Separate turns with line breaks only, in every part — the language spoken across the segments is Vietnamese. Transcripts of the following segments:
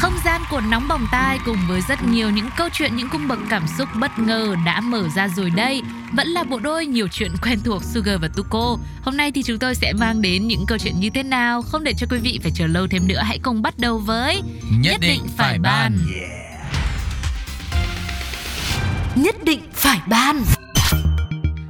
Không gian của nóng bỏng tai cùng với rất nhiều những câu chuyện những cung bậc cảm xúc bất ngờ đã mở ra rồi đây. Vẫn là bộ đôi nhiều chuyện quen thuộc Sugar và Tuko. Hôm nay thì chúng tôi sẽ mang đến những câu chuyện như thế nào không để cho quý vị phải chờ lâu thêm nữa. Hãy cùng bắt đầu với
Nhất định phải ban.
Nhất định phải ban.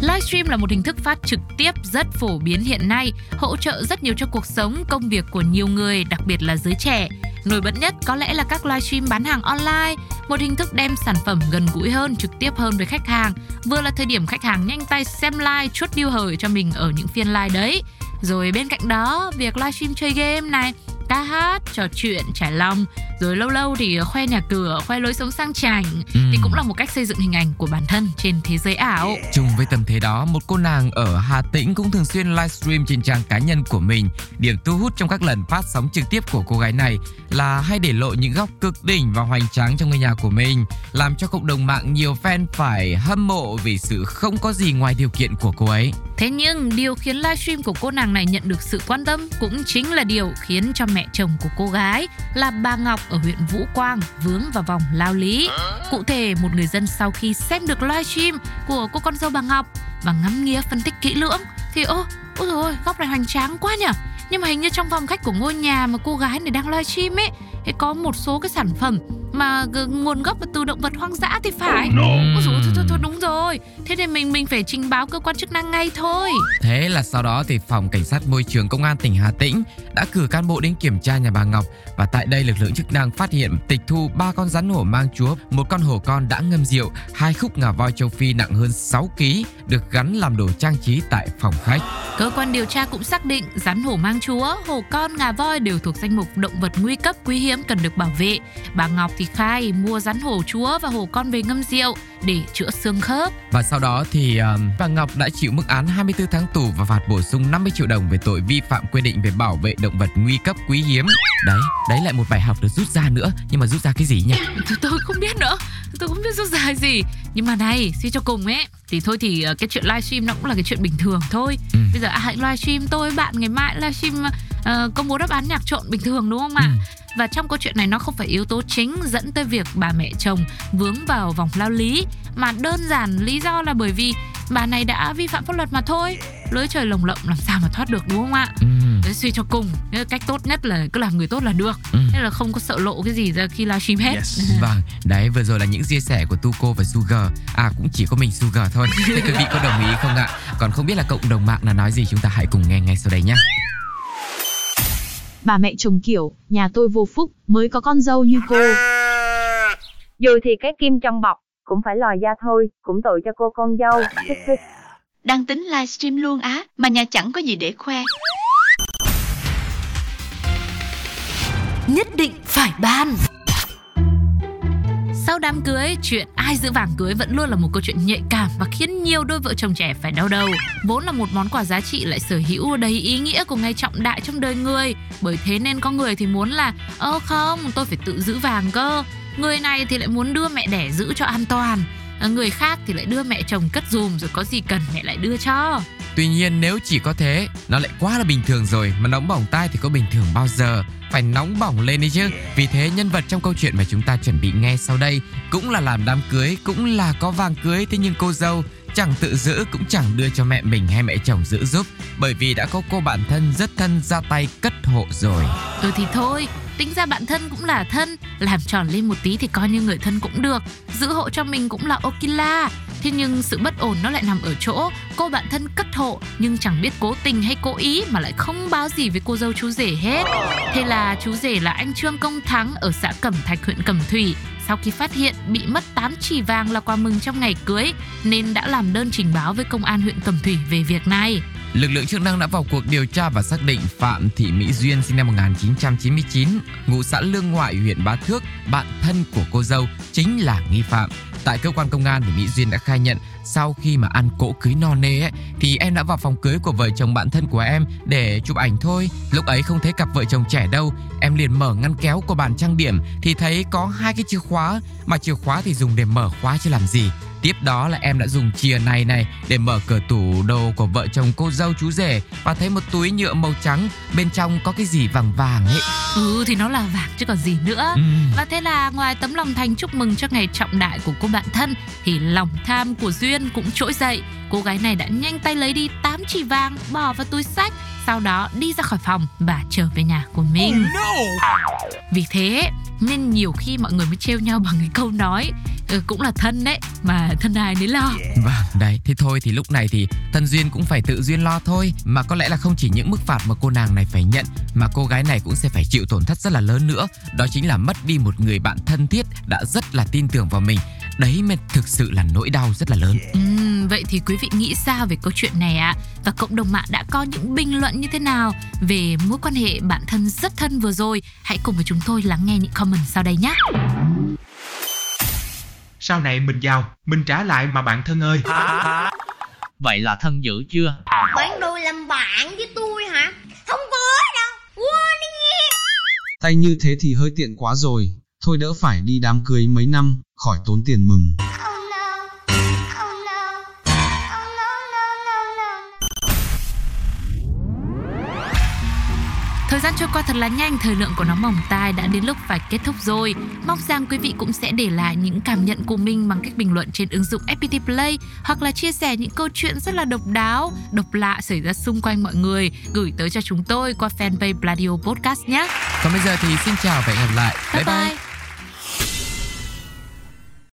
Livestream là một hình thức phát trực tiếp rất phổ biến hiện nay, hỗ trợ rất nhiều cho cuộc sống, công việc của nhiều người, đặc biệt là giới trẻ. Nổi bật nhất có lẽ là các livestream bán hàng online, một hình thức đem sản phẩm gần gũi hơn, trực tiếp hơn với khách hàng. Vừa là thời điểm khách hàng nhanh tay xem like, chốt deal hời cho mình ở những phiên live đấy. Rồi bên cạnh đó, việc livestream chơi game này, ca hát, trò chuyện, trải lòng rồi lâu lâu thì khoe nhà cửa, khoe lối sống sang chảnh
Ừ.
thì cũng là một cách xây dựng hình ảnh của bản thân trên thế giới ảo.
Chung với tâm thế đó, một cô nàng ở Hà Tĩnh cũng thường xuyên livestream trên trang cá nhân của mình. Điểm thu hút trong các lần phát sóng trực tiếp của cô gái này là hay để lộ những góc cực đỉnh và hoành tráng trong ngôi nhà của mình, làm cho cộng đồng mạng nhiều fan phải hâm mộ vì sự không có gì ngoài điều kiện của cô ấy.
Thế nhưng điều khiến livestream của cô nàng này nhận được sự quan tâm cũng chính là điều khiến cho mẹ chồng của cô gái là bà Ngọc ở huyện Vũ Quang vướng vào vòng lao lý. Cụ thể, một người dân sau khi xem được livestream của cô con dâu bà Ngọc và ngắm nghía phân tích kỹ lưỡng thì ô, ôi dồi góc này hoành tráng quá nhỉ. Nhưng mà hình như trong phòng khách của ngôi nhà mà cô gái này đang livestream ấy thì có một số cái sản phẩm mà nguồn gốc từ động vật hoang dã thì phải. Ôi dồi ôi, thôi, thôi, thôi đúng rồi. Thế thì mình mình phải trình báo cơ quan chức năng ngay thôi.
Thế là sau đó thì phòng cảnh sát môi trường công an tỉnh Hà Tĩnh đã cử cán bộ đến kiểm tra nhà bà Ngọc và tại đây lực lượng chức năng phát hiện tịch thu ba con rắn hổ mang chúa, một con hổ con đã ngâm rượu, hai khúc ngà voi châu Phi nặng hơn 6 kg được gắn làm đồ trang trí tại phòng khách.
Cơ quan điều tra cũng xác định rắn hổ mang chúa, hổ con, ngà voi đều thuộc danh mục động vật nguy cấp quý hiếm cần được bảo vệ. Bà Ngọc thì khai mua rắn hổ chúa và hổ con về ngâm rượu để chữa xương khớp.
Và sau đó thì um, bà Ngọc đã chịu mức án 24 tháng tù và phạt bổ sung 50 triệu đồng về tội vi phạm quy định về bảo vệ động vật nguy cấp quý hiếm. Đấy, đấy lại một bài học được rút ra nữa, nhưng mà rút ra cái gì nhỉ?
Tôi, tôi không biết nữa Tôi không biết rút ra cái gì Nhưng mà này suy cho cùng ấy Thì thôi thì ờ, cái chuyện livestream nó cũng là cái chuyện bình thường thôi
Ừ.
Bây giờ à, hãy livestream tôi bạn ngày mai livestream ờ, công bố đáp án nhạc trộn bình thường đúng không ạ?
Ừ.
Và trong câu chuyện này nó không phải yếu tố chính dẫn tới việc bà mẹ chồng vướng vào vòng lao lý Mà đơn giản lý do là bởi vì bà này đã vi phạm pháp luật mà thôi. Lưới trời lồng lộng làm sao mà thoát được đúng không ạ? Thế suy cho cùng cách tốt nhất là cứ làm người tốt là được.
Ừ.
Nên là không có sợ lộ cái gì ra khi livestream hết.
Vâng, đấy vừa rồi là những chia sẻ của Tuko và Sugar. À cũng chỉ có mình Sugar thôi. Thế quý vị có đồng ý không ạ? Còn không biết là cộng đồng mạng là nói gì chúng ta hãy cùng nghe ngay sau đây nhé
Bà mẹ chồng kiểu, nhà tôi vô phúc, mới có con dâu như cô.
Dù thì cái kim trong bọc, cũng phải lòi ra thôi, cũng tội cho cô con dâu. Thích.
Đang tính livestream luôn á, mà nhà chẳng có gì để khoe.
nhất định phải ban sau đám cưới, chuyện ai giữ vàng cưới vẫn luôn là một câu chuyện nhạy cảm và khiến nhiều đôi vợ chồng trẻ phải đau đầu. Vốn là một món quà giá trị lại sở hữu đầy ý nghĩa của ngày trọng đại trong đời người. Bởi thế nên có người thì muốn là Ơ không, tôi phải tự giữ vàng cơ. Người này thì lại muốn đưa mẹ đẻ giữ cho an toàn. Ờ, người khác thì lại đưa mẹ chồng cất dùm rồi có gì cần mẹ lại đưa cho.
Tuy nhiên nếu chỉ có thế Nó lại quá là bình thường rồi. Mà nóng bỏng tai thì có bình thường bao giờ? Phải nóng bỏng lên đi chứ. Vì thế nhân vật trong câu chuyện mà chúng ta chuẩn bị nghe sau đây Cũng là làm đám cưới Cũng là có vàng cưới. Thế nhưng cô dâu chẳng tự giữ cũng chẳng đưa cho mẹ mình hay mẹ chồng giữ giúp. Bởi vì đã có cô bạn thân rất thân ra tay cất hộ rồi.
Ừ thì thôi, tính ra bạn thân cũng là thân, làm tròn lên một tí thì coi như người thân cũng được, giữ hộ cho mình cũng là ok la. Thế nhưng sự bất ổn nó lại nằm ở chỗ cô bạn thân cất hộ nhưng chẳng biết cố tình hay cố ý mà lại không báo gì với cô dâu chú rể hết. Thế là chú rể là anh Trương Công Thắng ở xã Cẩm Thạch huyện Cẩm Thủy sau khi phát hiện bị mất 8 chỉ vàng là quà mừng trong ngày cưới nên đã làm đơn trình báo với công an huyện Cẩm Thủy về việc này.
Lực lượng chức năng đã vào cuộc điều tra và xác định Phạm Thị Mỹ Duyên sinh năm 1999, ngụ xã Lương Ngoại, huyện Bá Thước, bạn thân của cô dâu chính là nghi phạm. Tại cơ quan công an thì Mỹ Duyên đã khai nhận sau khi mà ăn cỗ cưới no nê ấy thì em đã vào phòng cưới của vợ chồng bạn thân của em để chụp ảnh thôi. Lúc ấy không thấy cặp vợ chồng trẻ đâu, em liền mở ngăn kéo của bàn trang điểm thì thấy có hai cái chìa khóa mà chìa khóa thì dùng để mở khóa chứ làm gì. Tiếp đó là em đã dùng chìa này này để mở cửa tủ đồ của vợ chồng cô dâu chú rể và thấy một túi nhựa màu trắng bên trong có cái gì vàng vàng ấy.
Ừ thì nó là vàng chứ còn gì nữa.
Ừ.
Và thế là ngoài tấm lòng thành chúc mừng cho ngày trọng đại của cô bạn thân thì lòng tham của Duyên cũng trỗi dậy. Cô gái này đã nhanh tay lấy đi 8 chỉ vàng bỏ vào túi sách sau đó đi ra khỏi phòng và trở về nhà của mình. Vì thế nên nhiều khi mọi người mới trêu nhau bằng cái câu nói ừ, cũng là thân đấy mà thân ai nấy lo.
Vâng, đấy, thế thôi thì lúc này thì thân duyên cũng phải tự duyên lo thôi Mà có lẽ là không chỉ những mức phạt mà cô nàng này phải nhận Mà cô gái này cũng sẽ phải chịu tổn thất rất là lớn nữa Đó chính là mất đi một người bạn thân thiết đã rất là tin tưởng vào mình Đấy mới thực sự là nỗi đau rất là lớn
Ừm, vậy thì quý vị nghĩ sao về câu chuyện này ạ? Và cộng đồng mạng đã có những bình luận như thế nào về mối quan hệ bạn thân rất thân vừa rồi? Hãy cùng với chúng tôi lắng nghe những comment sau đây nhé.
Sau này mình giàu, mình trả lại mà bạn thân ơi.
Vậy là thân dữ chưa?
Bạn đùi làm bạn với tôi hả? Không có đâu. Quên đi nghe.
Tay như thế thì hơi tiện quá rồi. Thôi đỡ phải đi đám cưới mấy năm, khỏi tốn tiền mừng.
Thời gian trôi qua thật là nhanh, thời lượng của nó mỏng tai đã đến lúc phải kết thúc rồi. Mong rằng quý vị cũng sẽ để lại những cảm nhận của mình bằng cách bình luận trên ứng dụng FPT Play hoặc là chia sẻ những câu chuyện rất là độc đáo, độc lạ xảy ra xung quanh mọi người gửi tới cho chúng tôi qua fanpage Pladio Podcast nhé.
Còn bây giờ thì xin chào và hẹn gặp lại
Bye bye.